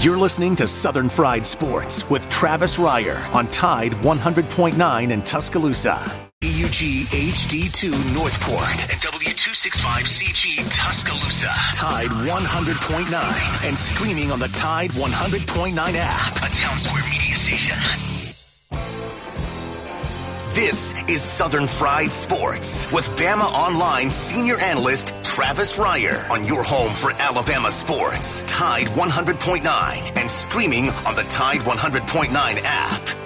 You're listening to Southern Fried Sports with Travis Reier on Tide 100.9 in Tuscaloosa. EUG HD2 Northport and W265CG Tuscaloosa. Tide 100.9 and streaming on the Tide 100.9 app. A Town Square Media station. This is Southern Fried Sports with Bama Online senior analyst Travis Reier on your home for Alabama sports. Tide 100.9 and streaming on the Tide 100.9 app.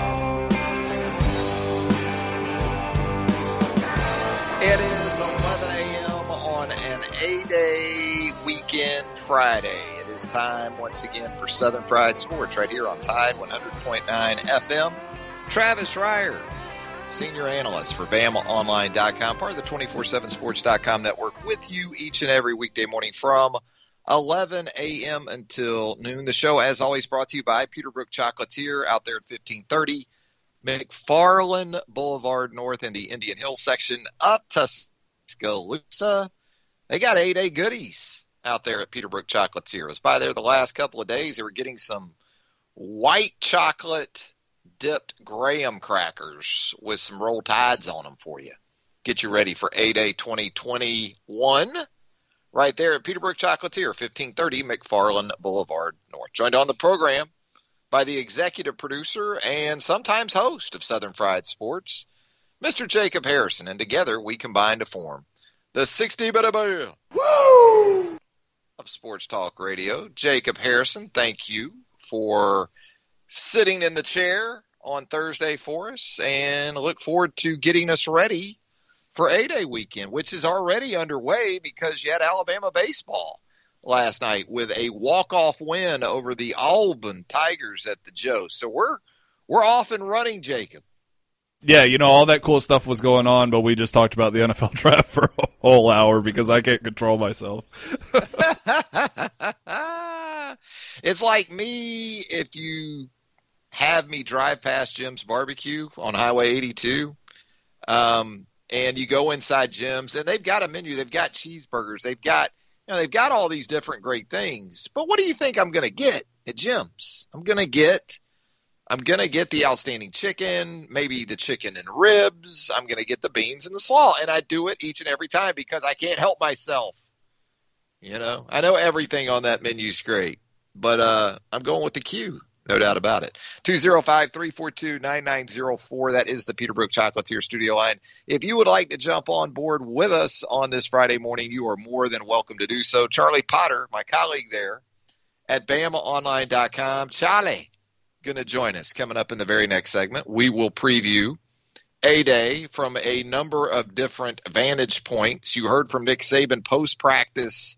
Friday. It is time once again for Southern Fried Sports right here on Tide 100.9 FM. Travis Reier, senior analyst for BamaOnline.com, part of the 247sports.com network with you each and every weekday morning from 11 a.m. until noon. The show, as always, brought to you by Peterbrooke Chocolatier out there at 1530 McFarland Boulevard North in the Indian Hill section of Tuscaloosa. They got A-Day goodies out there at Peterbrooke Chocolatier. I was by there the last couple of days. They were getting some white chocolate dipped graham crackers with some roll tides on them for you. Get you ready for A-Day 2021 right there at Peterbrooke Chocolatier, 1530 McFarland Boulevard North. Joined on the program by the executive producer and sometimes host of Southern Fried Sports, Mr. Jacob Harrison, and together we combine to form the 60 bit Woo! Of Sports Talk Radio. Jacob Harrison, thank you for sitting in the chair on Thursday for us and look forward to getting us ready for A Day weekend, which is already underway because you had Alabama baseball last night with a walk-off win over the Auburn Tigers at the Joe. So we're we're off and running, Jacob. Yeah, you know, all that cool stuff was going on, but we just talked about the NFL draft for a whole hour because I can't control myself. it's like me if you have me drive past Jim's barbecue on Highway 82. Um, and you go inside Jim's and they've got a menu. They've got cheeseburgers. They've got you know, they've got all these different great things. But what do you think I'm going to get at Jim's? I'm going to get I'm to get the outstanding chicken, maybe the chicken and ribs. I'm to get the beans and the slaw, and I do it each and every time because I can't help myself. You know, I know everything on that menu is great, but uh, I'm going with the Q. No doubt about it. 205-342-9904. That is the Peterbrooke Chocolatier studio line. If you would like to jump on board with us on this Friday morning, you are more than welcome to do so. Charlie Potter, my colleague there at BamaOnline.com. Charlie, going to join us coming up in the very next segment. We will preview a day from a number of different vantage points. You heard from Nick Saban post practice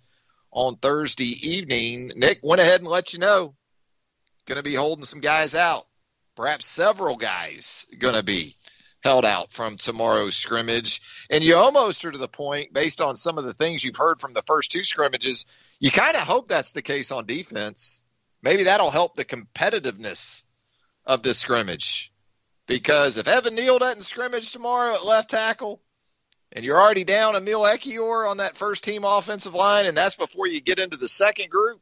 on Thursday evening. Nick went ahead and let you know going to be holding some guys out. Perhaps several guys going to be held out from tomorrow's scrimmage. And you almost are to the point, based on some of the things you've heard from the first two scrimmages, you kind of hope that's the case on defense. Maybe that'll help the competitiveness of this scrimmage. Because if Evan Neal doesn't scrimmage tomorrow at left tackle, and you're already down Emil Ekiyor on that first team offensive line, and that's before you get into the second group,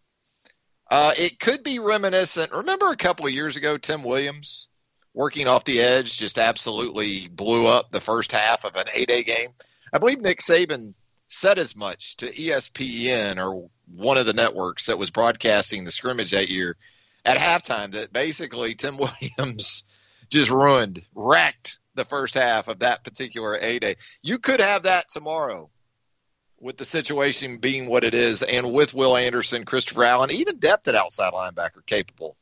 uh, it could be reminiscent. Remember a couple of years ago, Tim Williams working off the edge just absolutely blew up the first half of an A-Day game. I believe Nick Saban said as much to ESPN or one of the networks that was broadcasting the scrimmage that year at halftime that basically Tim Williams just ruined, wrecked the first half of that particular A day. You could have that tomorrow with the situation being what it is, and with Will Anderson, Christopher Allen, even depth at outside linebacker capable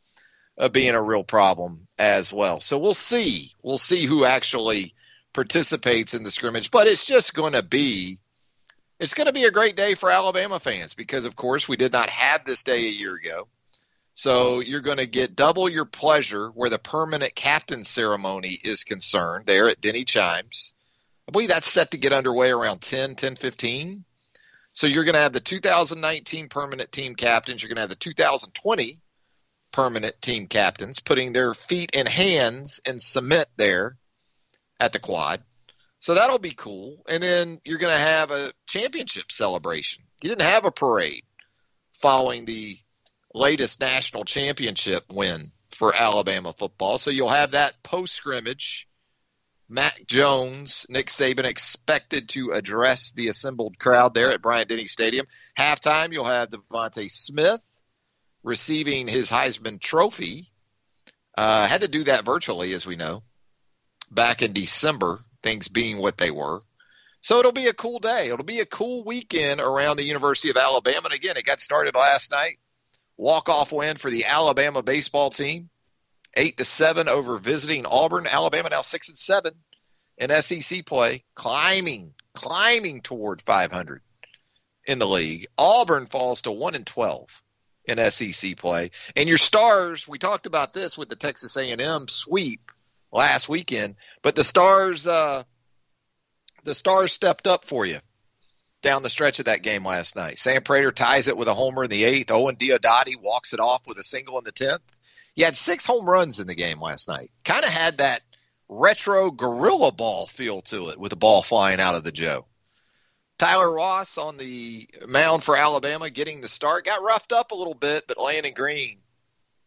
of being a real problem as well. So we'll see. We'll see who actually participates in the scrimmage, but it's just going to be it's going to be a great day for Alabama fans because of course we did not have this day a year ago. So you're going to get double your pleasure where the permanent captain ceremony is concerned there at Denny Chimes. I believe that's set to get underway around 10, 10, 15. So you're going to have the 2019 permanent team captains. You're going to have the 2020 permanent team captains putting their feet and hands in cement there at the quad. So that'll be cool. And then you're going to have a championship celebration. You didn't have a parade following the latest national championship win for Alabama football. So you'll have that post scrimmage. Mac Jones, Nick Saban expected to address the assembled crowd there at Bryant Denny Stadium. Halftime, you'll have DeVonta Smith receiving his Heisman Trophy. Uh, had to do that virtually, as we know, back in December, things being what they were. So it'll be a cool day. It'll be a cool weekend around the University of Alabama. And again, it got started last night walk-off win for the Alabama baseball team, eight to seven over visiting Auburn. Alabama now six and seven in SEC play, climbing, climbing toward 500 in the league. Auburn falls to one and 12 in SEC play. And your stars, we talked about this with the Texas A&M sweep last weekend, but the stars, uh, the stars stepped up for you down the stretch of that game last night. Sam Praytor ties it with a homer in the eighth. Owen Diodati walks it off with a single in the tenth. He had six home runs in the game last night. Kind of had that retro gorilla ball feel to it with the ball flying out of the Joe. Tyler Ras on the mound for Alabama getting the start. Got roughed up a little bit, but Landon Green,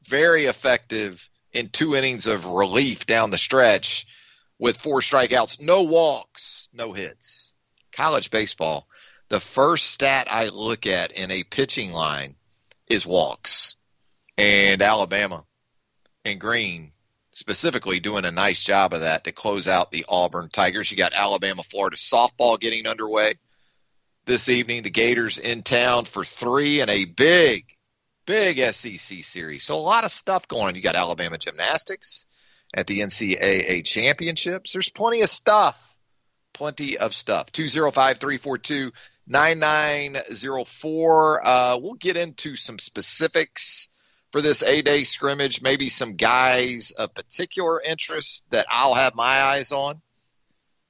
very effective in two innings of relief down the stretch with four strikeouts, no walks, no hits. College baseball the first stat I look at in a pitching line is walks. And Alabama and Green specifically doing a nice job of that to close out the Auburn Tigers. You got Alabama Florida softball getting underway this evening. The Gators in town for three and a big, big SEC series. So a lot of stuff going on. You got Alabama gymnastics at the NCAA championships. There's plenty of stuff. Plenty of stuff. 205 342 9904. Uh, we'll get into some specifics for this A day scrimmage, maybe some guys of particular interest that I'll have my eyes on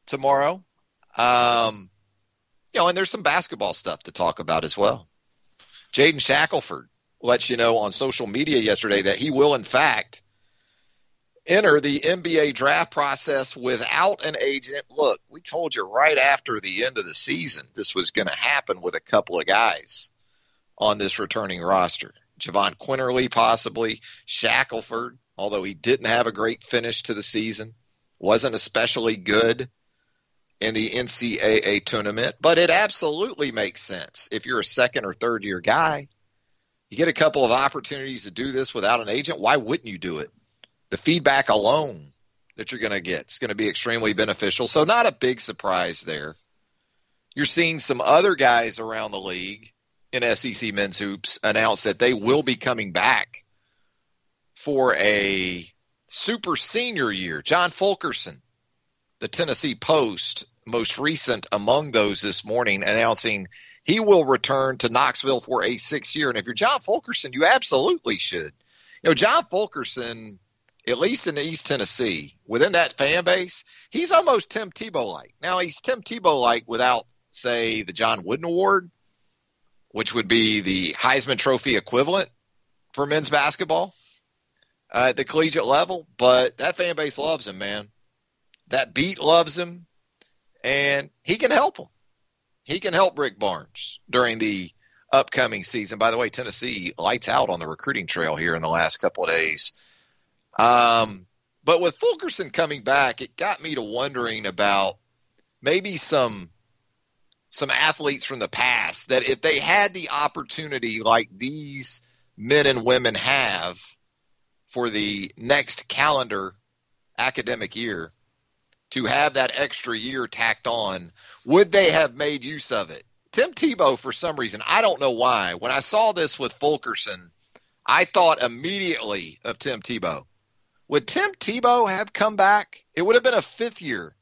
tomorrow. Um, you know, and there's some basketball stuff to talk about as well. Jaden Shackelford lets you know on social media yesterday that he will, in fact, enter the NBA draft process without an agent. Look, we told you right after the end of the season this was going to happen with a couple of guys on this returning roster. Jahvon Quinerly, possibly, Shackelford, although he didn't have a great finish to the season, wasn't especially good in the NCAA tournament, but it absolutely makes sense if you're a second or third year guy. You get a couple of opportunities to do this without an agent. Why wouldn't you do it? the feedback alone that you're going to get is going to be extremely beneficial. So, not a big surprise there. You're seeing some other guys around the league in SEC men's hoops announce that they will be coming back for a super senior year. John Fulkerson, the Tennessee Post, most recent among those this morning, announcing he will return to Knoxville for a six year. And if you're John Fulkerson, you absolutely should. You know, John Fulkerson at least in East Tennessee, within that fan base, he's almost Tim Tebow like. Now he's Tim Tebow like without, say, the John Wooden Award, which would be the Heisman Trophy equivalent for men's basketball uh, at the collegiate level. But that fan base loves him, man. That beat loves him, and he can help them. He can help Rick Barnes during the upcoming season. By the way, Tennessee lights out on the recruiting trail here in the last couple of days um, but with Fulkerson coming back, it got me to wondering about maybe some some athletes from the past that if they had the opportunity like these men and women have for the next calendar academic year to have that extra year tacked on, would they have made use of it? Tim Tebow, for some reason, I don't know why. When I saw this with Fulkerson, I thought immediately of Tim Tebow. Would Tim Tebow have come back? It would have been a fifth year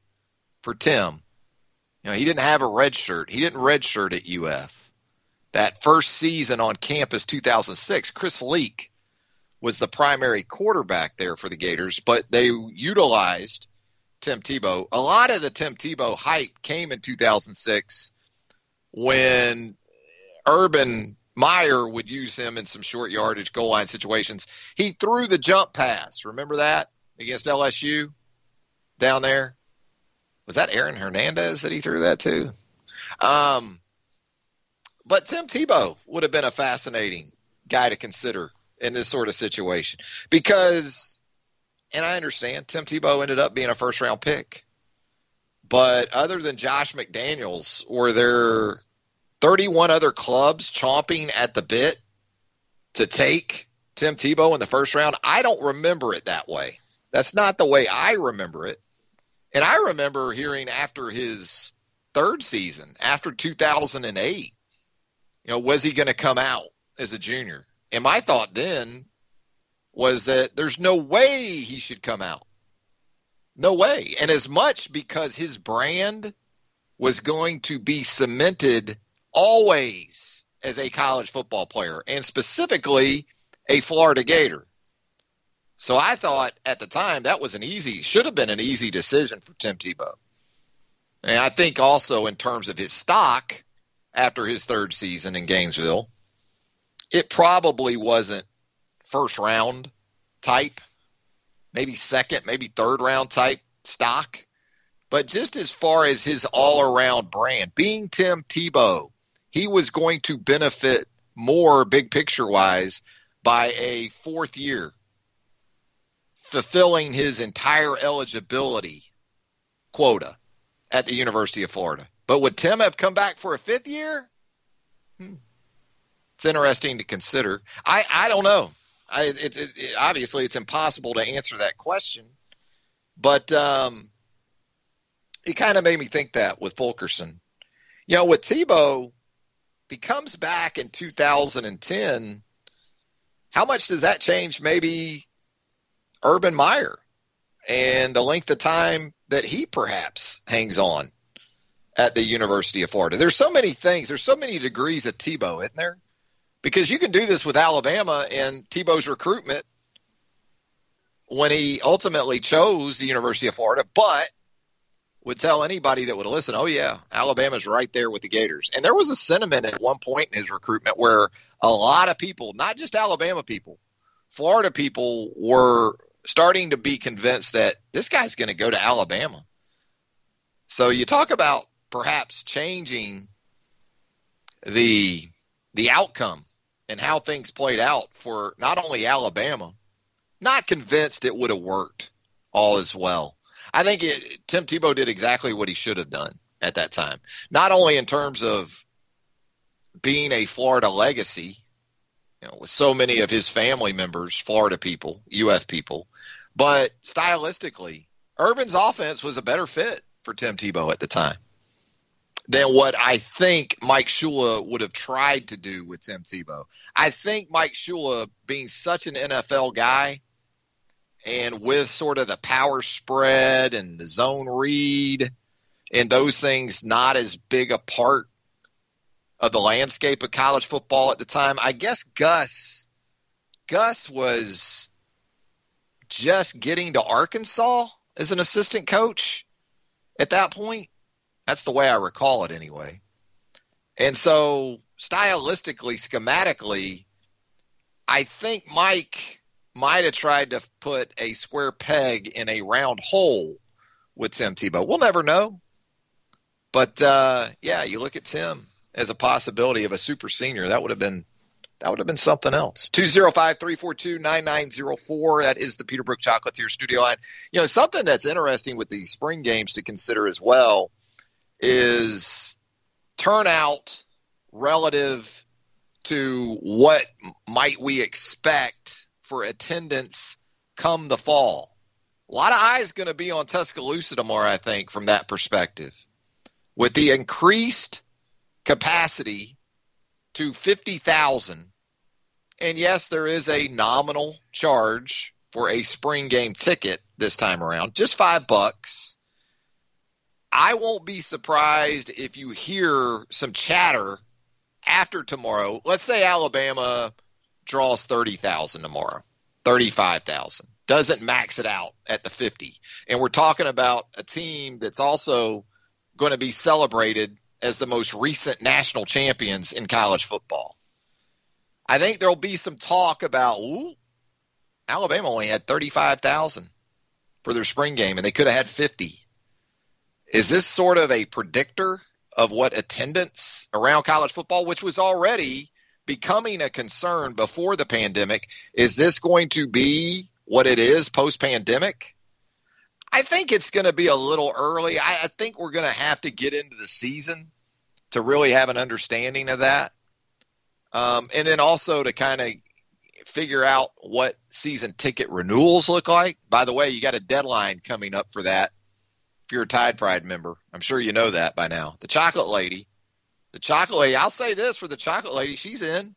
for Tim. You know, he didn't have a red shirt. He didn't red shirt at UF. That first season on campus, 2006, Chris Leak was the primary quarterback there for the Gators, but they utilized Tim Tebow. A lot of the Tim Tebow hype came in 2006 when Urban Meyer would use him in some short yardage goal line situations. He threw the jump pass. Remember that against LSU down there? Was that Aaron Hernandez that he threw that to? Um, but Tim Tebow would have been a fascinating guy to consider in this sort of situation because, and I understand Tim Tebow ended up being a first round pick. But other than Josh McDaniels, were there 31 other clubs chomping at the bit to take Tim Tebow in the first round? I don't remember it that way. That's not the way I remember it. And I remember hearing after his third season, after 2008, you know, was he going to come out as a junior? And my thought then was that there's no way he should come out. No way. And as much because his brand was going to be cemented always as a college football player and specifically a Florida Gator. So I thought at the time that was an easy, should have been an easy decision for Tim Tebow. And I think also in terms of his stock after his third season in Gainesville, it probably wasn't first round type, maybe second, maybe third round type stock. But just as far as his all around brand, being Tim Tebow, he was going to benefit more big picture wise by a fourth year fulfilling his entire eligibility quota at the University of Florida. But would Tim have come back for a fifth year? Hmm. It's interesting to consider. I, I don't know. I, it's it, it, obviously it's impossible to answer that question, but um, it kind of made me think that with Fulkerson. You know, with Tebow, he comes back in 2010. How much does that change maybe Urban Meyer and the length of time that he perhaps hangs on at the University of Florida. There's so many things. There's so many degrees of Tebow, isn't there? Because you can do this with Alabama and Tebow's recruitment when he ultimately chose the University of Florida, but would tell anybody that would listen, oh yeah, Alabama's right there with the Gators. And there was a sentiment at one point in his recruitment where a lot of people, not just Alabama people, Florida people were starting to be convinced that this guy's going to go to Alabama. So you talk about perhaps changing the the outcome and how things played out for not only Alabama. Not convinced it would have worked all as well. I think it, Tim Tebow did exactly what he should have done at that time. Not only in terms of being a Florida legacy, you know, with so many of his family members, Florida people, UF people. But stylistically, Urban's offense was a better fit for Tim Tebow at the time than what I think Mike Shula would have tried to do with Tim Tebow. I think Mike Shula, being such an NFL guy, and with sort of the power spread and the zone read and those things not as big a part of the landscape of college football at the time. I guess Gus Gus was just getting to Arkansas as an assistant coach at that point. That's the way I recall it anyway. And so stylistically, schematically, I think Mike might have tried to put a square peg in a round hole with Tim Tebow. We'll never know. But uh, yeah, you look at Tim as a possibility of a super senior, that would have been that would have been something else. 205-342-9904. That is the Peterbrooke Chocolatier studio line. You know, something that's interesting with the spring games to consider as well is turnout relative to what might we expect for attendance come the fall. A lot of eyes going to be on Tuscaloosa tomorrow, I think, from that perspective. With the increased capacity to 50,000. And yes, there is a nominal charge for a spring game ticket this time around, just five bucks. I won't be surprised if you hear some chatter after tomorrow. Let's say Alabama draws 30,000 tomorrow, 35,000, doesn't max it out at the 50. And we're talking about a team that's also going to be celebrated as the most recent national champions in college football. I think there'll be some talk about, ooh, Alabama only had 35,000 for their spring game and they could have had 50. Is this sort of a predictor of what attendance around college football, which was already becoming a concern before the pandemic, is this going to be what it is post pandemic? I think it's going to be a little early. I, I think we're going to have to get into the season to really have an understanding of that. Um, and then also to kind of figure out what season ticket renewals look like. By the way, you got a deadline coming up for that if you're a Tide Pride member. I'm sure you know that by now. The Chocolate Lady, the Chocolate Lady. I'll say this for the Chocolate Lady, she's in.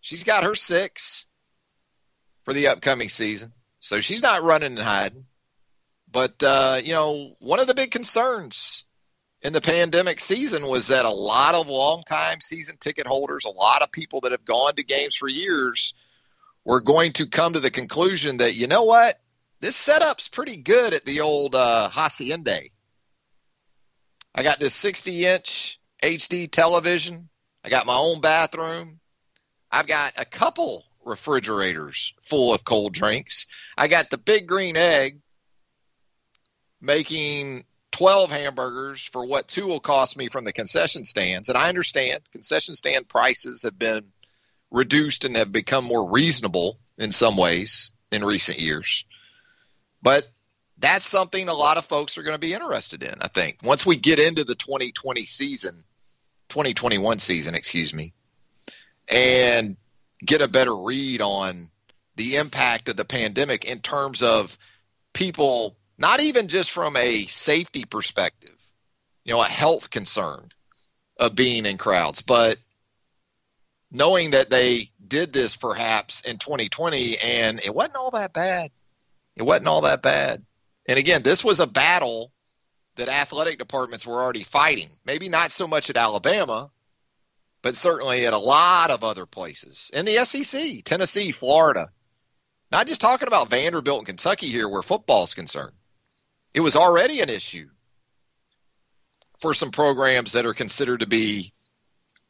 She's got her six for the upcoming season, so she's not running and hiding. But uh, you know, one of the big concerns in the pandemic season was that a lot of longtime season ticket holders, a lot of people that have gone to games for years, were going to come to the conclusion that you know what this setup's pretty good at the old uh, Hacienda. I got this 60 inch HD television. I got my own bathroom. I've got a couple refrigerators full of cold drinks. I got the big green egg making 12 hamburgers for what two will cost me from the concession stands. And I understand concession stand prices have been reduced and have become more reasonable in some ways in recent years. But that's something a lot of folks are going to be interested in, I think. Once we get into the 2020 season, 2021 season, excuse me, and get a better read on the impact of the pandemic in terms of people, not even just from a safety perspective, you know, a health concern of being in crowds, but knowing that they did this perhaps in 2020 and it wasn't all that bad. It wasn't all that bad. And again, this was a battle that athletic departments were already fighting. Maybe not so much at Alabama, but certainly at a lot of other places in the SEC, Tennessee, Florida. Not just talking about Vanderbilt and Kentucky here where football is concerned. It was already an issue for some programs that are considered to be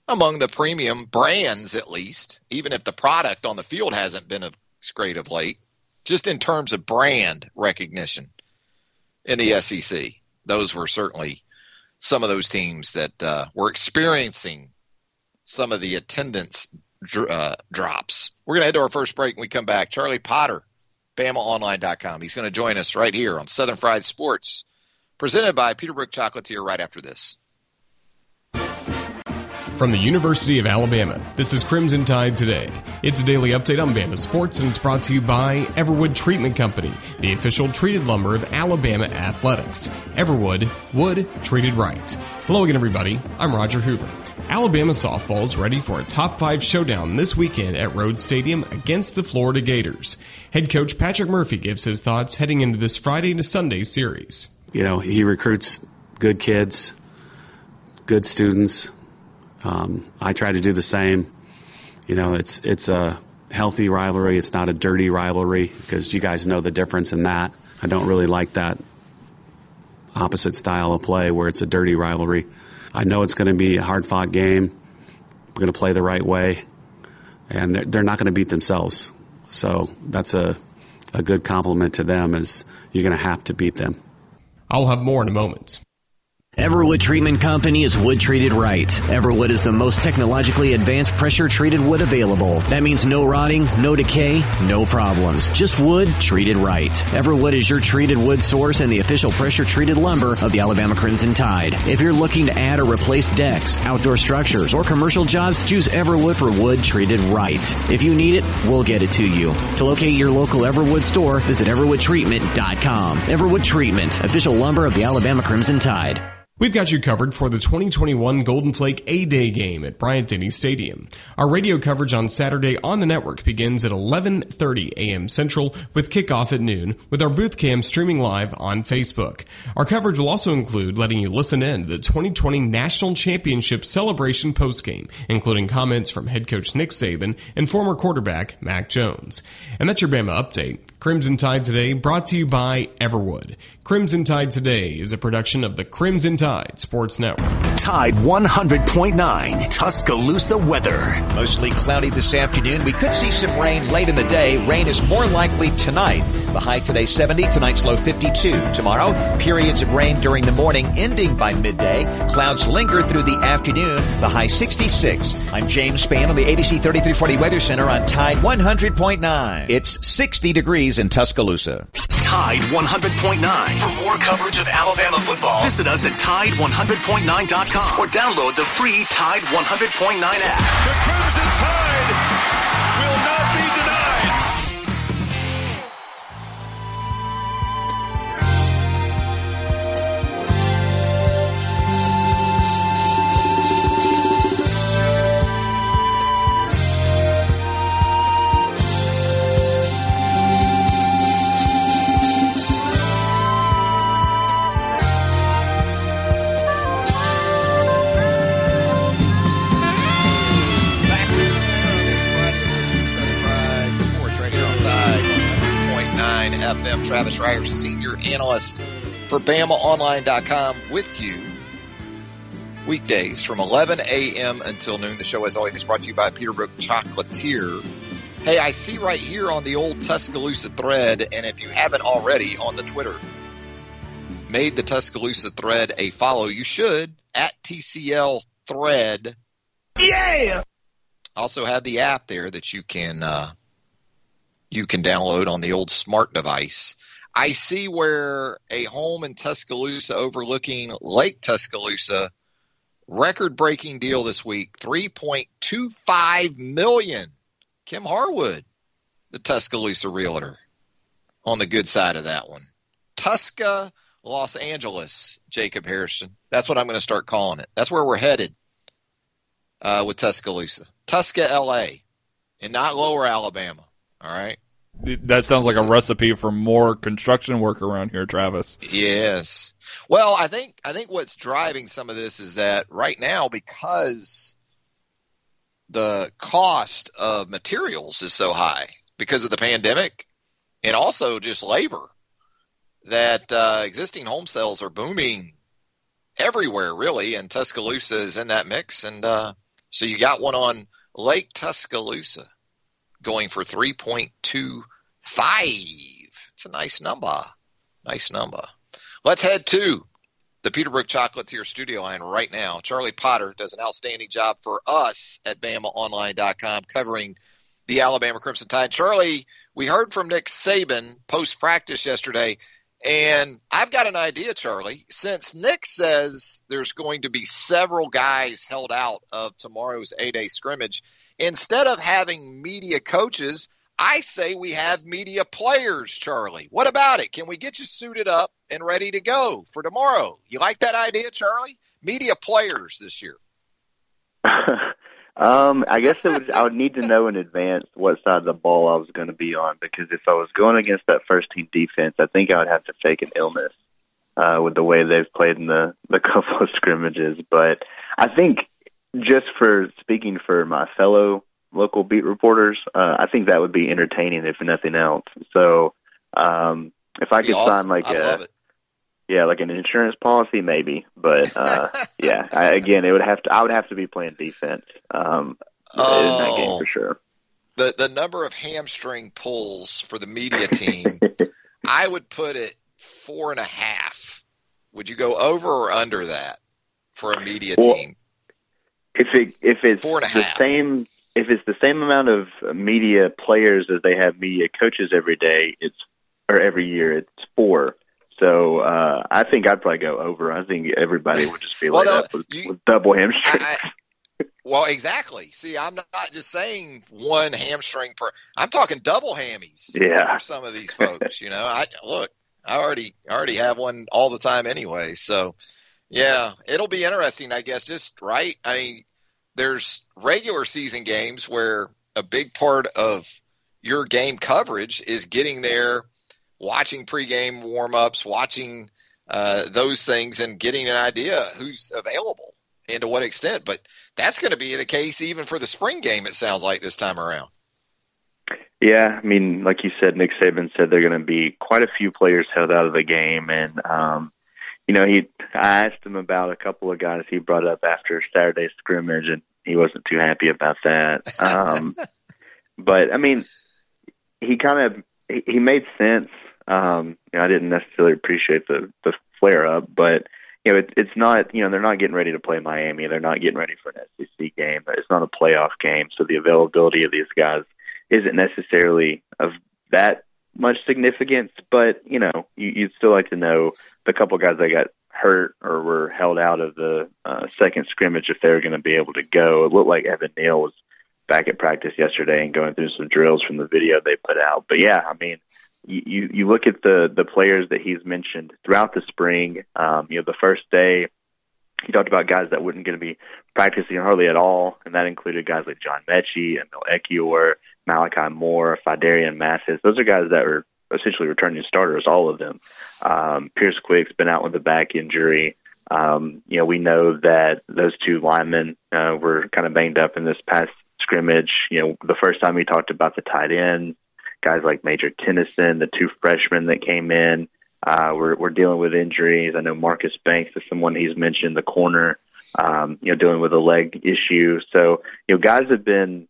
among the premium brands, at least, even if the product on the field hasn't been as great of late just in terms of brand recognition in the SEC. Those were certainly some of those teams that uh, were experiencing some of the attendance uh, drops. We're going to head to our first break when we come back. Charlie Potter, BamaOnline.com. He's going to join us right here on Southern Fried Sports, presented by Peterbrooke Chocolatier right after this. From the University of Alabama, this is Crimson Tide Today. It's a daily update on Bama sports, and it's brought to you by Everwood Treatment Company, the official treated lumber of Alabama athletics. Everwood, wood treated right. Hello again, everybody. I'm Roger Hoover. Alabama softball is ready for a top five showdown this weekend at Rhoads Stadium against the Florida Gators. Head coach Patrick Murphy gives his thoughts heading into this Friday to Sunday series. You know, he recruits good kids, good students um, I try to do the same. You know, it's it's a healthy rivalry. It's not a dirty rivalry because you guys know the difference in that. I don't really like that opposite style of play where it's a dirty rivalry. I know it's going to be a hard fought game. We're going to play the right way, and they're, they're not going to beat themselves. So that's a a good compliment to them. Is you're going to have to beat them. I'll have more in a moment. Everwood Treatment Company is wood treated right. Everwood is the most technologically advanced pressure treated wood available. That means no rotting, no decay, no problems. Just wood treated right. Everwood is your treated wood source and the official pressure treated lumber of the Alabama Crimson Tide. If you're looking to add or replace decks, outdoor structures, or commercial jobs, choose Everwood for wood treated right. If you need it, we'll get it to you. To locate your local Everwood store, visit everwoodtreatment.com. Everwood Treatment, official lumber of the Alabama Crimson Tide. We've got you covered for the 2021 Golden Flake A-Day game at Bryant-Denny Stadium. Our radio coverage on Saturday on the network begins at 11:30 a.m. Central with kickoff at noon with our booth cam streaming live on Facebook. Our coverage will also include letting you listen in to the 2020 National Championship celebration postgame, including comments from head coach Nick Saban and former quarterback Mac Jones. And that's your Bama update. Crimson Tide Today brought to you by Everwood. Crimson Tide Today is a production of the Crimson Tide Sports Network. Tide 100.9 Tuscaloosa weather. Mostly cloudy this afternoon. We could see some rain late in the day. Rain is more likely tonight. The high today 70, tonight's low 52. Tomorrow, periods of rain during the morning ending by midday. Clouds linger through the afternoon. The high 66. I'm James Spann on the ABC 3340 Weather Center on Tide 100.9. It's 60 degrees in Tuscaloosa. Tide 100.9. For more coverage of Alabama football, visit us at Tide100.9.com or download the free Tide 100.9 app. The Crimson Tide Reier, senior analyst for BamaOnline.com with you weekdays from 11 a.m. until noon. The show, as always, is brought to you by Peterbrooke Chocolatier. Hey, I see right here on the old Tuscaloosa thread, and if you haven't already on the Twitter, made the Tuscaloosa thread a follow. You should at TCL thread. Yeah! Also have the app there that you can uh, you can download on the old smart device. I see where a home in Tuscaloosa overlooking Lake Tuscaloosa record breaking deal this week 3.25 million. Kim Harwood the Tuscaloosa realtor on the good side of that one. Tusca Los Angeles Jacob Harrison. That's what I'm going to start calling it. That's where we're headed uh, with Tuscaloosa. Tusca LA and not lower Alabama all right That sounds like a recipe for more construction work around here, Travis. Yes. Well, I think I think what's driving some of this is that right now because the cost of materials is so high because of the pandemic and also just labor that uh, existing home sales are booming everywhere really and Tuscaloosa is in that mix and uh, so you got one on Lake Tuscaloosa going for 3.25 it's a nice number nice number Let's head to the Peterbrooke Chocolate Chocolatier studio line right now. Charlie Potter does an outstanding job for us at BamaOnline.com covering the Alabama Crimson Tide. Charlie, we heard from Nick Saban post practice yesterday, and I've got an idea, Charlie. Since Nick says there's going to be several guys held out of tomorrow's A day scrimmage, instead of having media coaches, I say we have media players, Charlie. What about it? Can we get you suited up and ready to go for tomorrow? You like that idea, Charlie? Media players this year. um, I guess it I would need to know in advance what side of the ball I was going to be on because if I was going against that first team defense, I think I would have to fake an illness uh, with the way they've played in the the couple of scrimmages. But I think just for speaking for my fellow local beat reporters, uh, I think that would be entertaining if nothing else. So um, if I could awesome. sign like I a love it. yeah, like an insurance policy, maybe. But uh, yeah, I, again, it would have to. I would have to be playing defense um, in that game Oh. for sure. The the number of hamstring pulls for the media team, I would put it four and a half. Would you go over or under that for a media Well, team? If it if it's Four and a the half. same if it's the same amount of media players as they have media coaches every day, it's or every year, it's four. So uh, I think I'd probably go over. I think everybody would just be Well, no, up with, you- with double. I, I, well, exactly. See, I'm not just saying one hamstring per. I'm talking double hammies. Yeah. For some of these folks, you know, I look. I already I already have one all the time anyway. So, Yeah, it'll be interesting, I guess. Just right. I mean, there's regular season games where a big part of your game coverage is getting there, watching pregame warm-ups, watching uh, those things, and getting an idea who's available and to what extent. But that's going to be the case even for the spring game. It sounds like this time around. Yeah, I mean, like you said, Nick Saban said there are going to be quite a few players held out of the game, and um, you know, he I asked him about a couple of guys he brought up after Saturday's scrimmage, and he wasn't too happy about that. Um, but I mean, he kind of he, he made sense. Um, you know, I didn't necessarily appreciate the the flare up, but you know, it, it's not you know they're not getting ready to play Miami. They're not getting ready for an SEC game. It's not a playoff game, so the availability of these guys isn't necessarily of that much significance. But you know, you, you'd still like to know the couple guys that got hurt or were held out of the uh, second scrimmage if they were going to be able to go. It looked like Evan Neal was back at practice yesterday and going through some drills from the video they put out. But yeah, I mean, you you look at the the players that he's mentioned throughout the spring. Um, you know, the first day he talked about guys that wouldn't going to be practicing hardly at all, and that included guys like John Metchie, Emil Ekiyor, Malachi Moore, Phidarian Mathis. Those are guys that are essentially returning starters, all of them. Um, Pierce Quick's been out with a back injury. Um, you know, we know that those two linemen uh, were kind of banged up in this past scrimmage. You know, the first time we talked about the tight end, guys like Major Tennison, the two freshmen that came in, uh, we're, we're dealing with injuries. I know Marcus Banks is someone he's mentioned, the corner, um, you know, dealing with a leg issue. So, you know, guys have been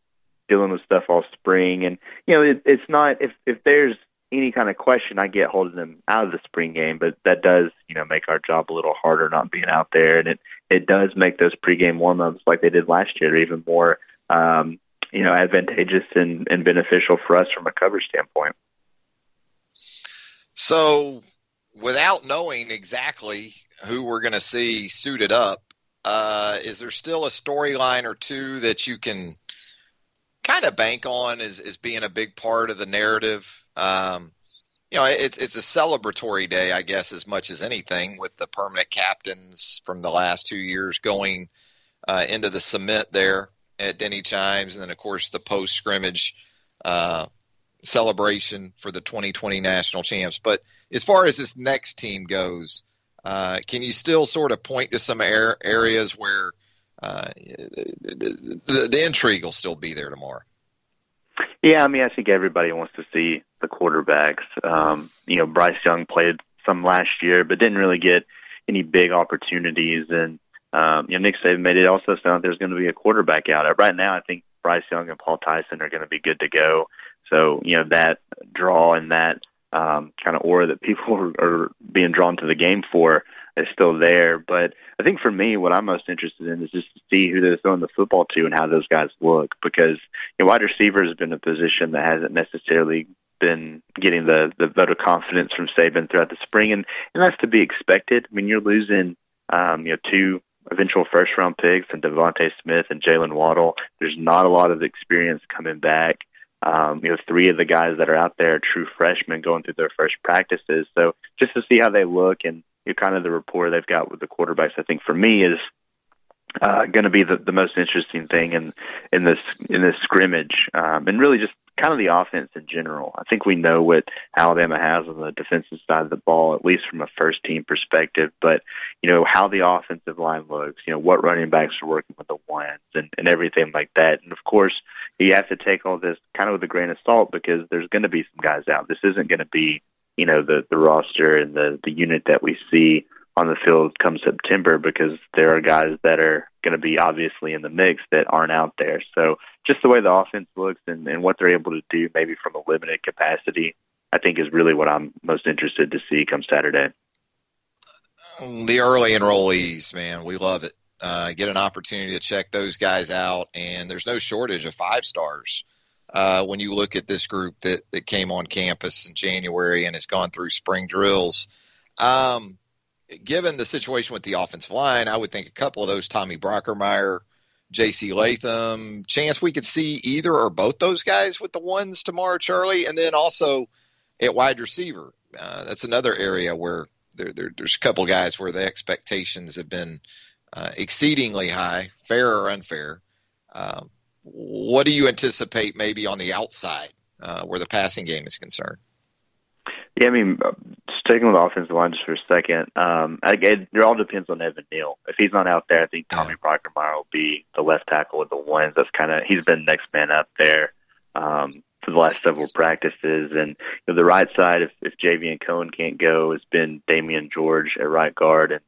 dealing with stuff all spring, and you know, it, it's not if if there's any kind of question, I get holding them out of the spring game, but that does, you know, make our job a little harder not being out there, and it it does make those pregame warmups like they did last year even more, um, you know, advantageous and, and beneficial for us from a coverage standpoint. So, without knowing exactly who we're going to see suited up, uh, is there still a storyline or two that you can kind of bank on as, as being a big part of the narrative? Um, you know, it's it's a celebratory day, I guess, as much as anything, with the permanent captains from the last two years going uh, into the cement there at Denny Chimes, and then of course the post scrimmage uh, celebration for the 2020 national champs. But as far as this next team goes, uh, can you still sort of point to some areas where uh, the, the, the intrigue will still be there tomorrow? Yeah, I mean, I think everybody wants to see the quarterbacks. Um, you know, Bryce Young played some last year, but didn't really get any big opportunities. And um, you know, Nick Saban made it also sound like there's going to be a quarterback out. Right now, I think Bryce Young and Paul Tyson are going to be good to go. So you know that draw and that um, kind of aura that people are, are being drawn to the game for is still there. But I think for me, what I'm most interested in is just to see who they're throwing the football to and how those guys look. Because you know, wide receiver has been a position that hasn't necessarily been getting the the vote of confidence from Saban throughout the spring, and and that's to be expected. I mean, you're losing um, you know two eventual first round picks and DeVonta Smith and Jaylen Waddle. There's not a lot of experience coming back. Um, you know, three of the guys that are out there are true freshmen going through their first practices. So just to see how they look and you know, kind of the rapport they've got with the quarterbacks, I think for me is uh, going to be the, the most interesting thing in in this in this scrimmage, um, and really just kind of the offense in general. I think we know what Alabama has on the defensive side of the ball, at least from a first team perspective. But you know how the offensive line looks, you know what running backs are working with the ones, and and everything like that. And of course, you have to take all this kind of with a grain of salt because there's going to be some guys out. This isn't going to be you know the the roster and the the unit that we see on the field come September because there are guys that are going to be obviously in the mix that aren't out there. So just the way the offense looks and, and what they're able to do, maybe from a limited capacity, I think is really what I'm most interested to see come Saturday. The early enrollees, man, we love it. Uh, get an opportunity to check those guys out, and there's no shortage of five stars uh, when you look at this group that, that came on campus in January and has gone through spring drills. Um, given the situation with the offensive line, I would think a couple of those Tommy Brockermeyer, J.C. Latham, chance we could see either or both those guys with the ones tomorrow, Charlie, and then also at wide receiver. Uh, that's another area where there, there, there's a couple guys where the expectations have been uh, exceedingly high, fair or unfair. Um, what do you anticipate maybe on the outside uh, where the passing game is concerned? Yeah, I mean, sticking with the offensive line just for a second, um, it, it all depends on Evan Neal. If he's not out there, I think Tommy Brockermeyer will be the left tackle with the ones. That's kind of he's been next man up there um, for the last several practices. And you know, the right side, if, if JV and Cohen can't go, has been Damieon George at right guard and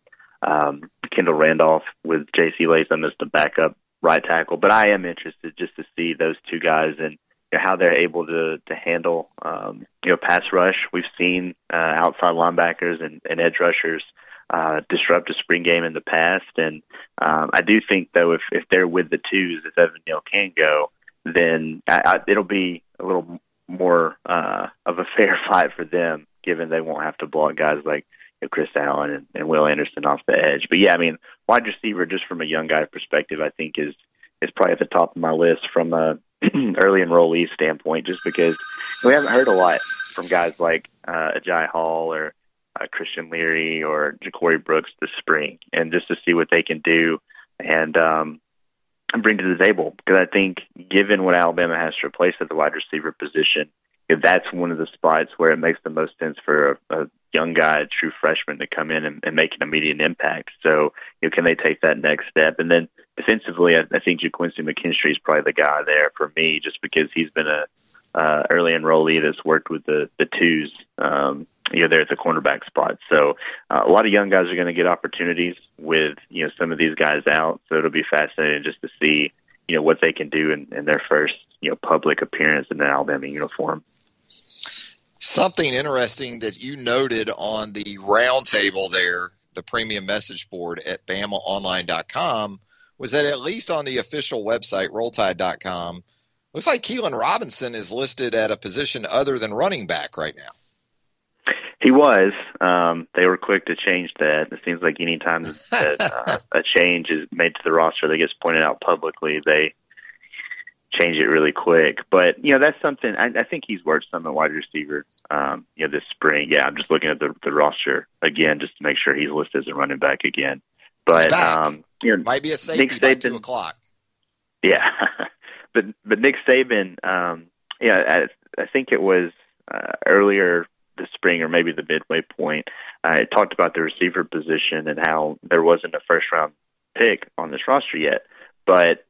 um, Kendall Randolph with J.C. Latham as the backup right tackle. But I am interested just to see those two guys and you know, how they're able to to handle um, you know pass rush. We've seen uh, outside linebackers and, and edge rushers uh, disrupt a spring game in the past, and um, I do think though if if they're with the twos, if Evan Neal can go, then I, I, it'll be a little more uh, of a fair fight for them, given they won't have to block guys like know, Chris Allen and, and Will Anderson off the edge. But yeah, I mean, wide receiver, just from a young guy perspective, I think is is probably at the top of my list from a early enrollee standpoint, just because we haven't heard a lot from guys like uh, Agiye Hall or uh, Christian Leary or Ja'Corey Brooks this spring, and just to see what they can do and um, bring to the table. Because I think, given what Alabama has to replace at the wide receiver position, that's one of the spots where it makes the most sense for a, a young guy, a true freshman, to come in and, and make an immediate impact. So, you know, can they take that next step? And then defensively, I, I think Ga'Quincy McKinstry is probably the guy there for me, just because he's been a uh, early enrollee that's worked with the the twos. Um, you know, there at the cornerback spot. So uh, a lot of young guys are going to get opportunities with you know some of these guys out. So it'll be fascinating just to see you know what they can do in, in their first you know public appearance in an Alabama uniform. Something interesting that you noted on the roundtable there, the premium message board at BamaOnline.com, was that at least on the official website, RollTide.com, looks like Keilan Robinson is listed at a position other than running back right now. He was. Um, they were quick to change that. It seems like any time that uh, a change is made to the roster that gets pointed out publicly, they change it really quick. But you know, that's something I, I think he's worked some at wide receiver. Um, you know, this spring. Yeah, I'm just looking at the the roster again just to make sure he's listed as a running back again. But um, you know, might be a safety Nick by Saban, two o'clock. Yeah, but but Nick Saban, um, yeah, I, I think it was uh, earlier this spring or maybe the midway point. I talked about the receiver position and how there wasn't a first round pick on this roster yet, but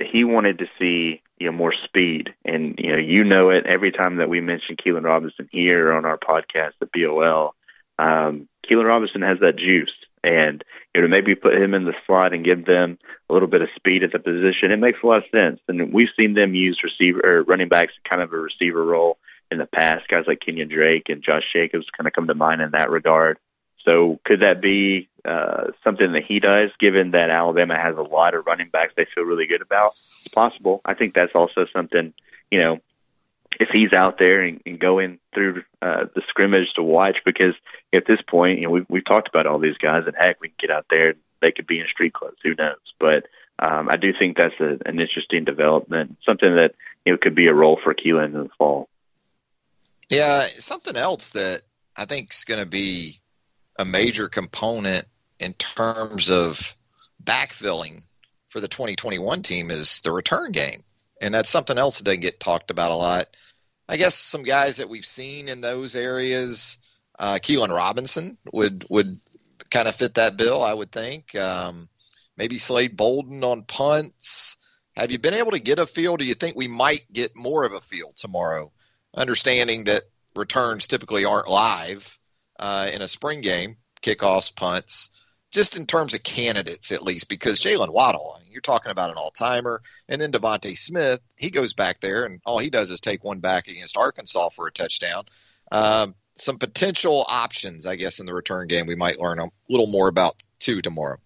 he wanted to see you know more speed, and you know you know it every time that we mention Keilan Robinson here on our podcast, the BOL. Um, Keilan Robinson has that juice, and you know maybe put him in the slot and give them a little bit of speed at the position. It makes a lot of sense, and we've seen them use receiver or running backs kind of a receiver role in the past. Guys like Kenyon Drake and Josh Jacobs kind of come to mind in that regard. So could that be uh, something that he does, given that Alabama has a lot of running backs they feel really good about? It's possible. I think that's also something, you know, if he's out there and, and going through uh, the scrimmage to watch, because at this point, you know, we've, we've talked about all these guys, and heck, we can get out there they could be in street clothes. Who knows? But um, I do think that's a, an interesting development, something that you know could be a role for Keilan in the fall. Yeah, something else that I think is going to be a major component in terms of backfilling for the 2021 team is the return game. And that's something else that doesn't get talked about a lot. I guess some guys that we've seen in those areas, uh, Keilan Robinson would would kind of fit that bill, I would think. Um, maybe Slade Bolden on punts. Have you been able to get a feel? Do you think we might get more of a feel tomorrow understanding that returns typically aren't live uh, in a spring game, kickoffs, punts, just in terms of candidates at least, because Jaylen Waddle, you're talking about an all timer, and then DeVonta Smith, he goes back there and all he does is take one back against Arkansas for a touchdown. Um, some potential options, I guess, in the return game we might learn a little more about two tomorrow.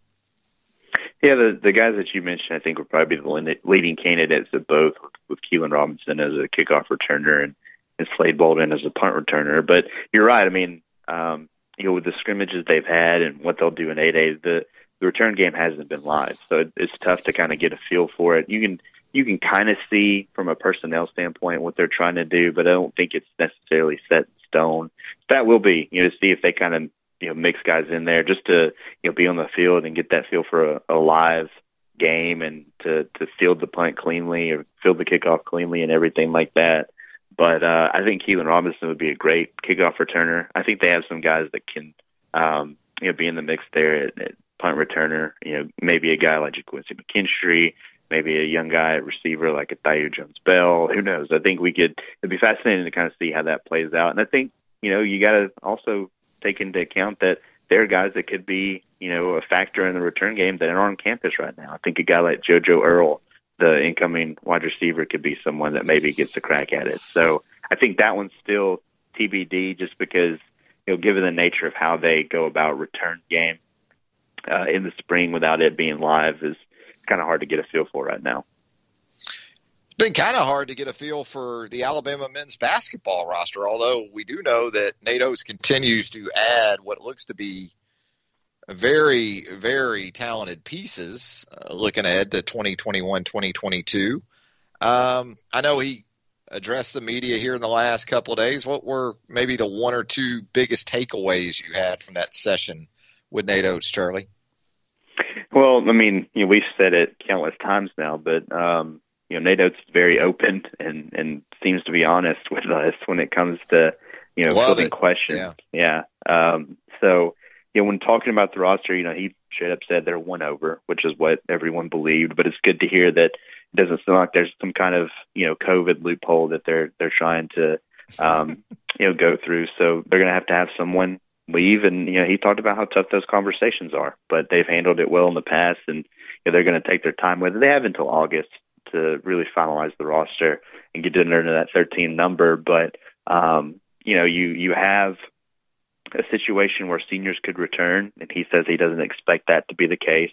Yeah, the the guys that you mentioned, I think, would probably be the leading candidates of both, with, Keilan Robinson as a kickoff returner and and Slade Bolden as a punt returner. But you're right. I mean, um, you know, with the scrimmages they've had and what they'll do in eight days, the the return game hasn't been live, so it, it's tough to kind of get a feel for it. You can you can kind of see from a personnel standpoint what they're trying to do, but I don't think it's necessarily set in stone. That will be, you know, to see if they kind of you know mix guys in there just to you know be on the field and get that feel for a, a live game and to to field the punt cleanly or field the kickoff cleanly and everything like that. But uh, I think Keilan Robinson would be a great kickoff returner. I think they have some guys that can um, you know be in the mix there at, at punt returner. You know maybe a guy like Quincy McKinstry, maybe a young guy at receiver like a Thaiu Jones-Bell. Who knows? I think we could. It'd be fascinating to kind of see how that plays out. And I think you know you got to also take into account that there are guys that could be, you know, a factor in the return game that aren't on campus right now. I think a guy like JoJo Earle, the incoming wide receiver, could be someone that maybe gets a crack at it. So I think that one's still TBD just because, you know, given the nature of how they go about return game uh, in the spring without it being live is kind of hard to get a feel for right now. It's been kind of hard to get a feel for the Alabama men's basketball roster, although we do know that Nate Oats continues to add what looks to be very, very talented pieces uh, looking ahead to 2021 2022. Um, I know he addressed the media here in the last couple of days. What were maybe the one or two biggest takeaways you had from that session with Nate Oats, Charlie? Well, I mean, you know, we've said it countless times now, but um, you know, Nate Oats is very open and and seems to be honest with us when it comes to you know Love fielding it. questions. Yeah. yeah. Um, so you know, when talking about the roster, you know, he straight up said they're one over, which is what everyone believed. But it's good to hear that it doesn't sound like there's some kind of you know COVID loophole that they're they're trying to um, you know go through. So they're going to have to have someone leave, and you know, he talked about how tough those conversations are, but they've handled it well in the past, and you know, they're going to take their time with it. They have until August to really finalize the roster and get under that 13 number. But um, you know, you you have a situation where seniors could return, and he says he doesn't expect that to be the case.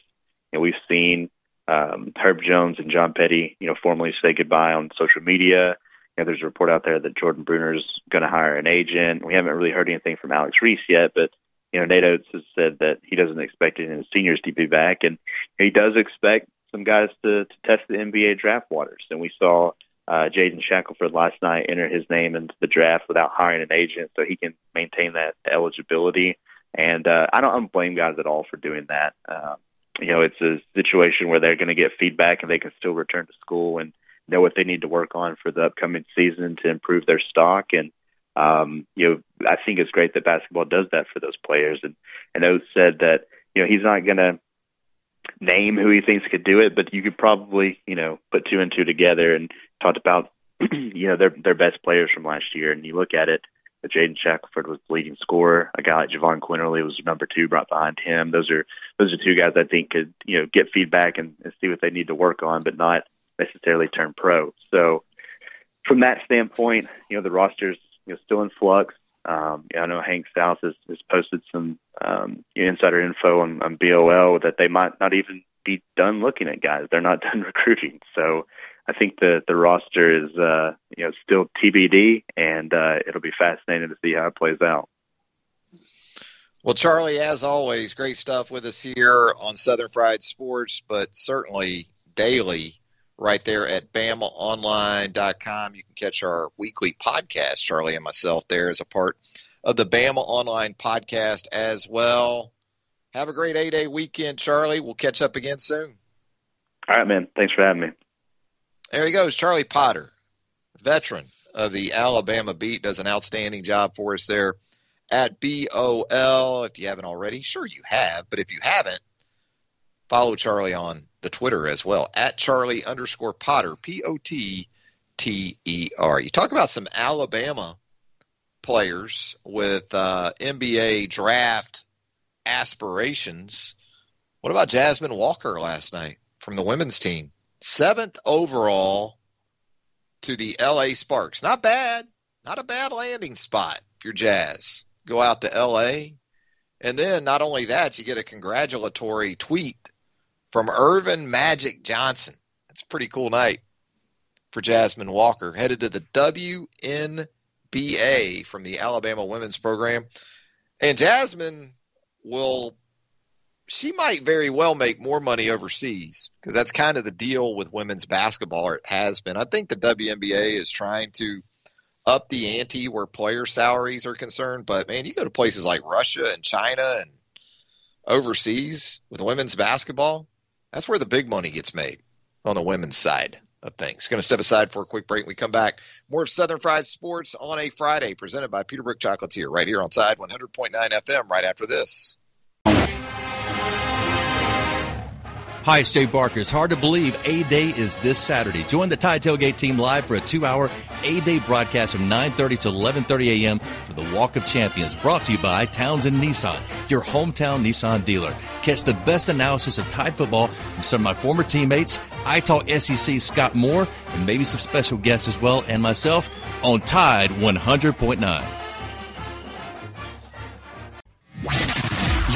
And we've seen um, Herb Jones and John Petty, you know, formally say goodbye on social media. You know, there's a report out there that Jordan Bruner's going to hire an agent. We haven't really heard anything from Alex Reese yet, but you know, Nate Oats has said that he doesn't expect any of the seniors to be back, and he does expect some guys to, to test the NBA draft waters. And we saw uh, Jaden Shackelford last night enter his name into the draft without hiring an agent, so he can maintain that eligibility. And uh, I don't, I don't blame guys at all for doing that. Uh, you know, it's a situation where they're going to get feedback and they can still return to school and know what they need to work on for the upcoming season to improve their stock. And um, you know, I think it's great that basketball does that for those players. And and Oats said that you know he's not going to name who he thinks could do it, but you could probably you know put two and two together and talked about you know their their best players from last year. And you look at it, Jaden Shackelford was the leading scorer. A guy like Jahvon Quinerly was number two, brought behind him. Those are those are two guys I think could you know get feedback and, and see what they need to work on, but not necessarily turn pro. So from that standpoint, you know the roster's you know still in flux. Um, I know Hank South has, has posted some um, insider info on, on BOL that they might not even be done looking at guys. They're not done recruiting. So I think the the roster is uh, you know still TBD, and uh, it'll be fascinating to see how it plays out. Well, Charlie, as always, great stuff with us here on Southern Fried Sports, but certainly daily right there at BamaOnline.com. You can catch our weekly podcast, Charlie and myself, there as a part of the Bama Online podcast as well. Have a great eight day weekend, Charlie. We'll catch up again soon. All right, man. Thanks for having me. There he goes, Charlie Potter, veteran of the Alabama beat, does an outstanding job for us there at BOL. If you haven't already, sure you have, but if you haven't, follow Charlie on the Twitter as well at Charlie underscore Potter, P O T T E R. You talk about some Alabama players with uh, NBA draft aspirations. What about Jasmine Walker last night from the women's team? Seventh overall to the LA Sparks. Not bad. Not a bad landing spot if you're Jazz. Go out to LA. And then not only that, you get a congratulatory tweet from Earvin Magic Johnson. That's a pretty cool night for Jasmine Walker. Headed to the WNBA from the Alabama women's program. And Jasmine will, she might very well make more money overseas because that's kind of the deal with women's basketball, or it has been. I think the WNBA is trying to up the ante where player salaries are concerned. But man, you go to places like Russia and China and overseas with women's basketball, that's where the big money gets made on the women's side of things. Going to step aside for a quick break. we come back. More of Southern Fried Sports on a Friday, presented by Peterbrooke Chocolatier, right here on Tide 100.9 FM. Right after this. Hi, it's Jay Barker. It's hard to believe A-Day is this Saturday. Join the Tide Tailgate team live for a two-hour A-Day broadcast from 9:30 to 11:30 a.m. for the Walk of Champions, brought to you by Townsend Nissan, your hometown Nissan dealer. Catch the best analysis of Tide football from some of my former teammates, I Talk SEC Scott Moore, and maybe some special guests as well, and myself on Tide 100.9.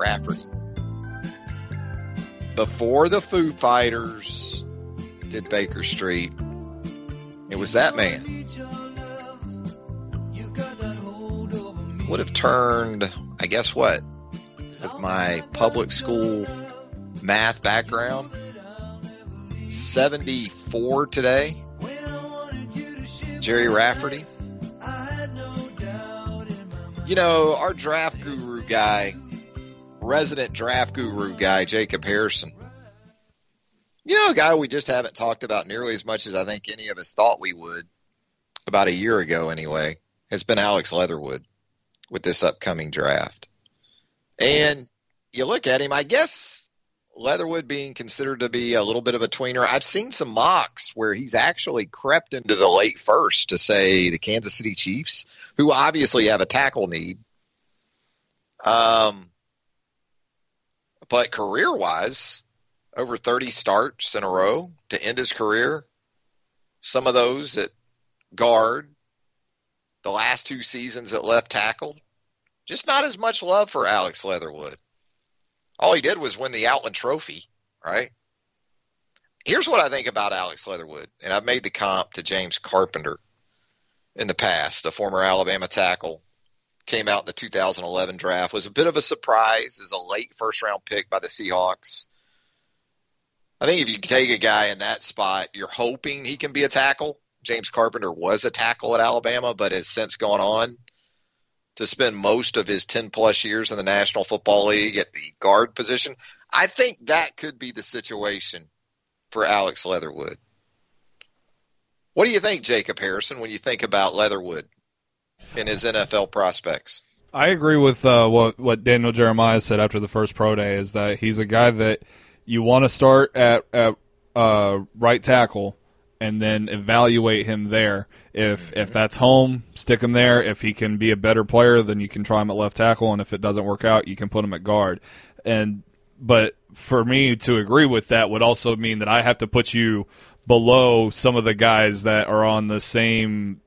Rafferty. Before the Foo Fighters did Baker Street, it was that man. Would have turned, I guess what, with my public school math background, 74 today. Gerry Rafferty. You know, our draft guru guy, resident draft guru guy, Jacob Harrison. You know, a guy we just haven't talked about nearly as much as I think any of us thought we would about a year ago, anyway, has been Alex Leatherwood with this upcoming draft. And you look at him, I guess Leatherwood being considered to be a little bit of a tweener. I've seen some mocks where he's actually crept into the late first to say the Kansas City Chiefs who obviously have a tackle need. Um, but career wise, over 30 starts in a row to end his career. Some of those at guard, the last two seasons at left tackle. Just not as much love for Alex Leatherwood. All he did was win the Outland Trophy, right? Here's what I think about Alex Leatherwood, and I've made the comp to James Carpenter in the past, a former Alabama tackle, came out in the 2011 draft, was a bit of a surprise as a late first round pick by the Seahawks. I think if you take a guy in that spot, you're hoping he can be a tackle. James Carpenter was a tackle at Alabama, but has since gone on to spend most of his 10 plus years in the National Football League at the guard position. I think that could be the situation for Alex Leatherwood. What do you think, Jacob Harrison, when you think about Leatherwood and his NFL prospects? I agree with uh, what what Daniel Jeremiah said after the first pro day is that he's a guy that you want to start at at uh, right tackle and then evaluate him there. If if that's home, stick him there. If he can be a better player, then you can try him at left tackle, and if it doesn't work out, you can put him at guard. And but for me to agree with that would also mean that I have to put you below some of the guys that are on the same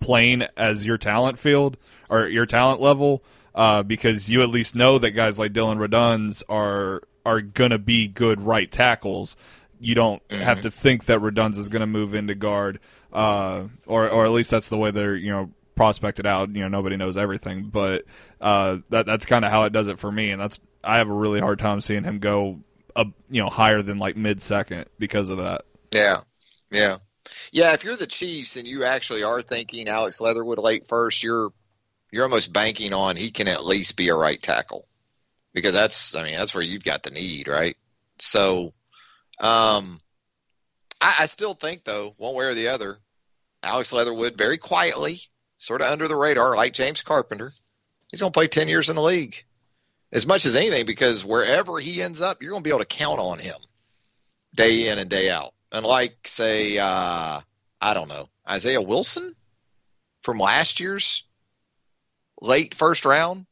plane as your talent field or your talent level, uh, because you at least know that guys like Dillon Radunz are are gonna be good right tackles. You don't mm-hmm. have to think that Radunz is gonna move into guard, uh, or or at least that's the way they're you know prospected out. You know nobody knows everything, but uh, that that's kind of how it does it for me, and that's I have a really hard time seeing him go up you know higher than like mid second because of that. Yeah, yeah, yeah. If you're the Chiefs and you actually are thinking Alex Leatherwood late first, you're you're almost banking on he can at least be a right tackle because that's I mean that's where you've got the need, right? So, um, I, I still think though one way or the other, Alex Leatherwood very quietly, sort of under the radar, like James Carpenter, he's going to play ten years in the league as much as anything because wherever he ends up, you're going to be able to count on him day in and day out unlike say uh, I don't know Isaiah Wilson from last year's late first round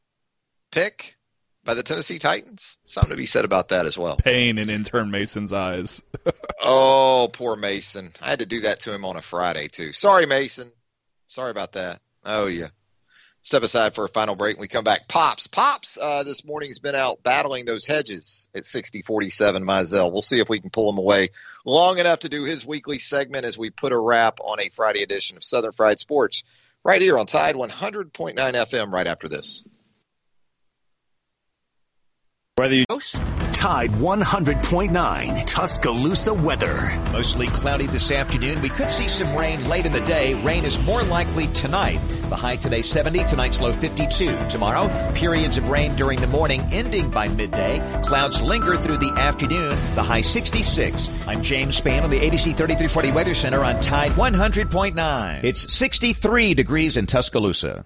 pick by the Tennessee Titans. Something to be said about that as well. Pain in intern Mason's eyes. oh, poor Mason. I had to do that to him on a Friday, too. Sorry, Mason. Sorry about that. Oh, yeah. Step aside for a final break. When we come back. Pops. Pops uh, this morning's been out battling those hedges at 60 47 Mizell. We'll see if we can pull him away long enough to do his weekly segment as we put a wrap on a Friday edition of Southern Fried Sports right here on Tide 100.9 FM right after this. Whether you Tide 100.9 Tuscaloosa weather. Mostly cloudy this afternoon. We could see some rain late in the day. Rain is more likely tonight. The high today 70, tonight's low 52. Tomorrow, periods of rain during the morning, ending by midday. Clouds linger through the afternoon. The high 66. I'm James Spann on the ABC 3340 Weather Center on Tide 100.9. It's 63 degrees in Tuscaloosa.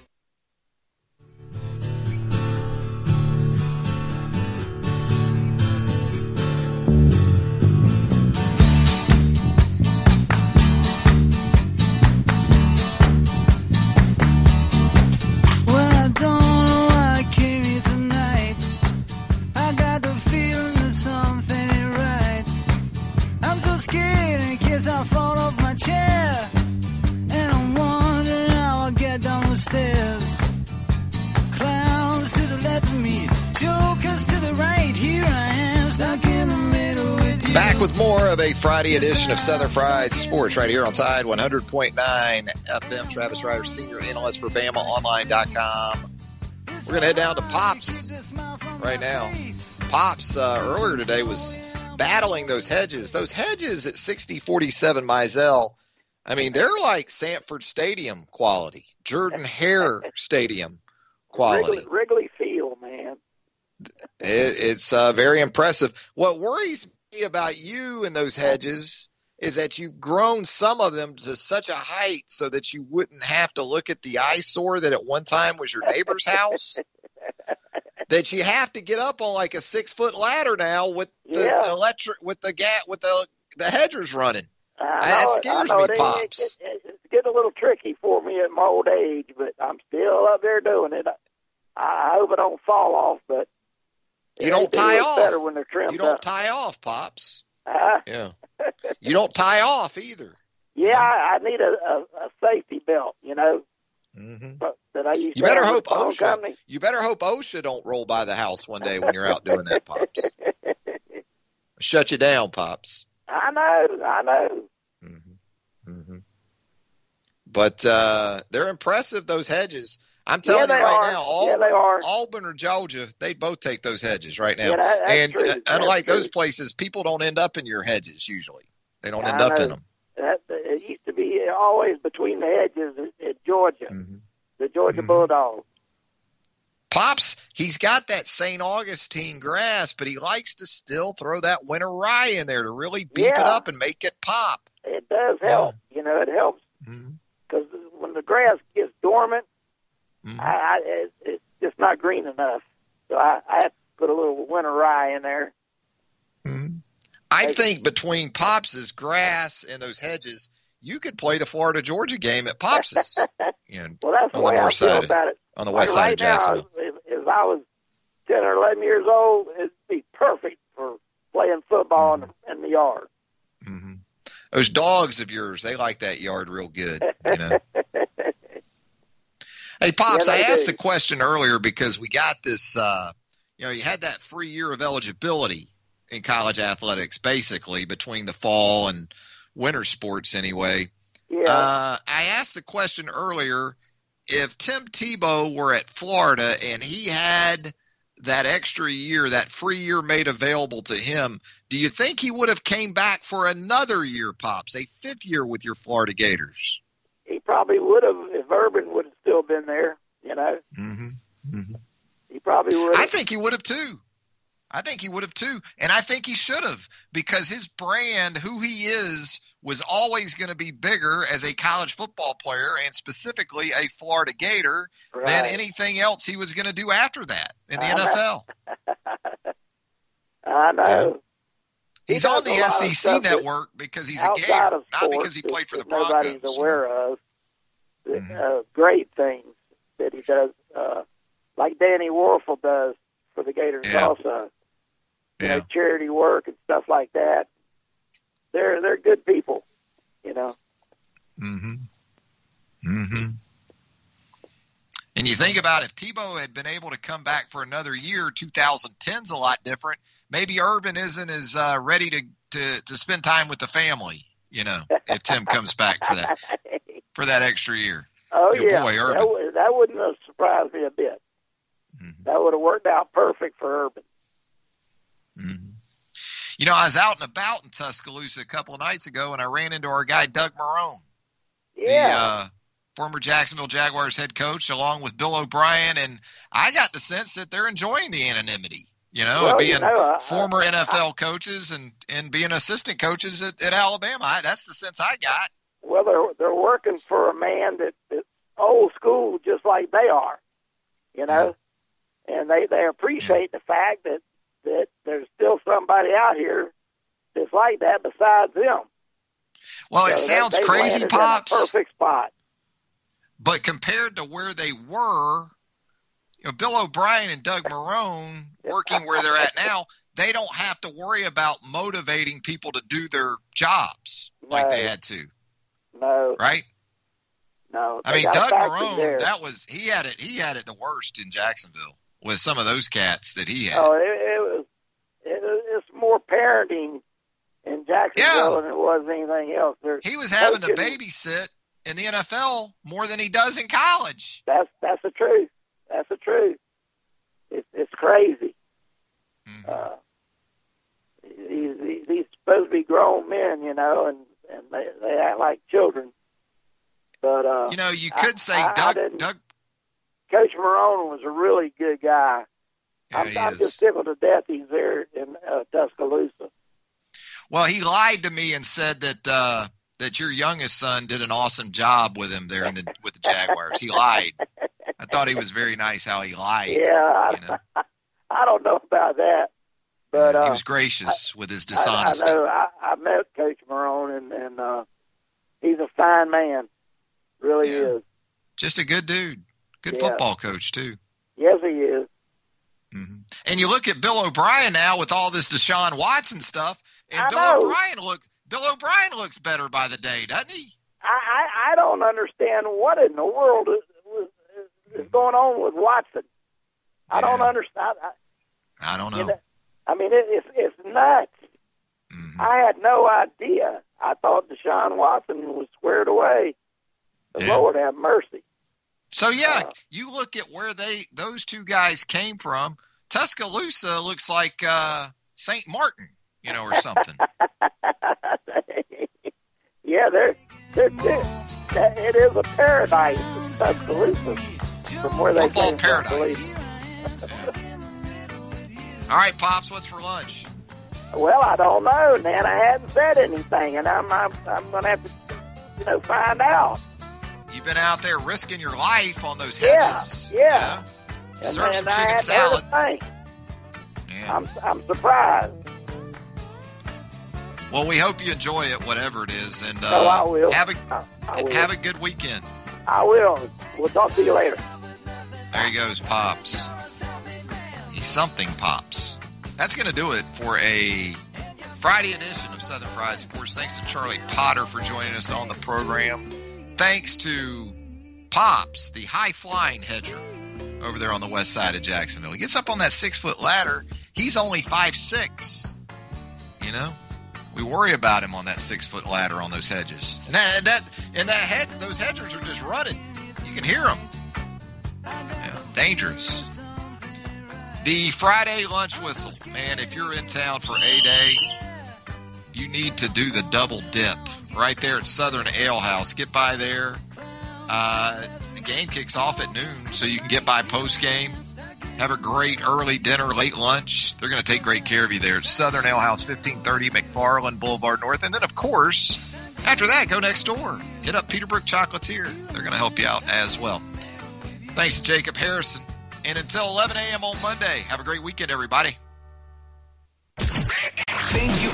More of a Friday edition of Southern Fried Sports right here on Tide 100.9 FM. Travis Reier, senior analyst for BamaOnline.com. We're going to head down to Pops right now. Pops uh, earlier today was battling those hedges. Those hedges at 6047 Mizell, I mean, they're like Sanford Stadium quality, Jordan Hare Stadium quality. Wrigley, Wrigley Field, man. It, it's uh, very impressive. What worries me about you and those hedges is that you've grown some of them to such a height so that you wouldn't have to look at the eyesore that at one time was your neighbor's house. that you have to get up on like a six foot ladder now with the Yeah. electric with the gat with the the hedgers running. I that know it- scares know me, it, pops. It, it, it's getting a little tricky for me at my old age, but I'm still up there doing it. I, I hope I don't fall off, but You don't tie off. Better when they're trimmed You don't up. tie off, pops. Uh, Yeah. You don't tie off either. yeah, I, I need a, a, a safety belt, you know. Mm-hmm. But that I used You better hope with the phone OSHA. company. You better hope OSHA don't roll by the house one day when you're out doing that, pops. Shut you down, pops. I know, I know. hmm But uh, they're impressive. Those hedges. I'm telling Yeah, you right are. now, Yeah, Auburn, they are. Auburn or Georgia, they'd both take those hedges right now. Yeah, that- and true. uh, That's unlike those true. places, people don't end up in your hedges usually. They don't I end up know. in them. That, it used to be always between the hedges at, Georgia, Mm-hmm. the Georgia Bulldogs. Pops, he's got that St. Augustine grass, but he likes to still throw that winter rye in there to really beef it up and make it pop. It does help. You know, it helps Mm-hmm. because when the grass gets dormant, Mm-hmm. I, I, it, it's just not green enough. So I, I have to put a little winter rye in there. I think between Pops's grass and those hedges, you could play the Florida Georgia game at Pops's. you know, Well, that's the on the I north side, about it. on the Like west side of Jacksonville. Now, if, if I was ten or eleven years old, it'd be perfect for playing football in, in the yard. mhm Those dogs of yours, they like that yard real good. You know. hey, Pops, Yeah, I asked do. the question earlier because we got this. Uh, you know, you had that free year of eligibility in college athletics, basically between the fall and winter sports, anyway. Yeah. Uh, I asked the question earlier if Tim Tebow were at Florida and he had that extra year, that free year made available to him, do you think he would have came back for another year, Pops, a fifth year with your Florida Gators? He probably would have if Urban would still been there. You know, Mm-hmm. he probably would. I think he would have too. I think he would have too. And I think he should have because his brand, who he is, was always going to be bigger as a college football player and specifically a Florida Gator than anything else he was going to do after that in the I know. NFL. I know. He's does on the a lot of SEC network because he's a Gator, not because he played for the that nobody's Broncos. aware of. Mm-hmm. Uh, great things that he does, uh, like Danny Wuerffel does for the Gators Yeah. also. You Yeah. know, charity work and stuff like that. They're they're good people, you know. Mm-hmm. Mm-hmm. And you think about if Tebow had been able to come back for another year, 2010's a lot different. Maybe Urban isn't as uh, ready to, to to spend time with the family. You know, if Tim comes back for that for that extra year. Oh Your yeah, boy, Urban. that, would, that wouldn't have surprised me a bit. Mm-hmm. That would have worked out perfect for Urban. You know, I was out and about in Tuscaloosa a couple of nights ago, and I ran into our guy Doug Marrone, Yeah, the uh, former Jacksonville Jaguars head coach, along with Bill O'Brien, and I got the sense that they're enjoying the anonymity. You know, Well, being you know, I- former NFL coaches and and being assistant coaches at, at Alabama. I, that's the sense I got. well, they're they're working for a man that that's old school, just like they are, you know, and they they appreciate the fact that that there's still somebody out here that's like that besides them. Well, it So they- sounds they crazy, in a pops. perfect spot. But compared to where they were, you know, Bill O'Brien and Doug Marrone working where they're at now, they don't have to worry about motivating people to do their jobs like they had to, No, right? no. I mean, Doug Marrone, that was he had it. He had it the worst in Jacksonville with some of those cats that he had. Oh, it, it was it, it's more parenting in Jacksonville than it was anything else. They're He was having to babysit in the NFL more than he does in college. That's that's the truth. That's the truth. It's it's crazy. Mm-hmm. Uh, these, these these supposed to be grown men, you know, and and they they act like children. But uh, You know, you I- could say I- I Doug. didn't- Doug. Coach Marrone was a really good guy. Yeah, I'm, I'm just tickled to death he's there in uh, Tuscaloosa. Well, he lied to me and said that uh, that your youngest son did an awesome job with him there in the with the Jaguars. He lied. I thought he was very nice how he lied. Yeah, I, I don't know about that, but uh, he was gracious with his I, I know. I, I met Coach Marrone, and, and uh, he's a fine man. Really is. Just a good dude. Good Yeah. football coach too. Yes, he is. And you look at Bill O'Brien now with all this Deshaun Watson stuff, and I Bill know. O'Brien looks Bill O'Brien looks better by the day, doesn't he? I, I, I don't understand what in the world is, is, is going on with Watson. I don't understand. I, I don't you know. I mean, it, it's it's nuts. Mm-hmm. I had no idea. I thought Deshaun Watson was squared away. The Yeah. Lord have mercy. So yeah, you look at where they those two guys came from. Tuscaloosa looks like uh, Saint Martin, you know, or something. Yeah, they're, they're, it is a paradise in Tuscaloosa from where they Football came from, believe All right, pops, what's for lunch? Well, I don't know, man. I hadn't said anything, and I'm I'm, I'm going to have to, you know, find out. You've been out there risking your life on those Yeah, hedges. yeah. You And, Deserve some I chicken salad. thing. I'm I'm surprised. Well, we hope you enjoy it, whatever it is, and uh, Oh, I will. have a I, I will. have a good weekend. I will. We'll talk to you later. There he goes, Pops. He's something, Pops. That's going to do it for a Friday edition of Southern Fried Sports. Thanks to Charlie Potter for joining us on the program. Thanks to Pops, the high flying hedger over there on the west side of Jacksonville. He gets up on that six foot ladder. He's only five six. You know, we worry about him on that six foot ladder on those hedges. And that, that and that head, those hedgers are just running. You can hear them. Yeah, dangerous. The Friday lunch whistle, man. If you're in town for a day, you need to do the double dip right there at Southern Ale House. Get by there. Uh, the game kicks off at noon, so you can get by post game. Have a great early dinner, late lunch. They're going to take great care of you there Southern Ale House, 1530 McFarland Boulevard North. And then, of course, after that, go next door. Hit up Peterbrooke Chocolatier. They're going to help you out as well. Thanks Jacob Harrison. And until 11 a.m. on Monday, have a great weekend, everybody. Thank you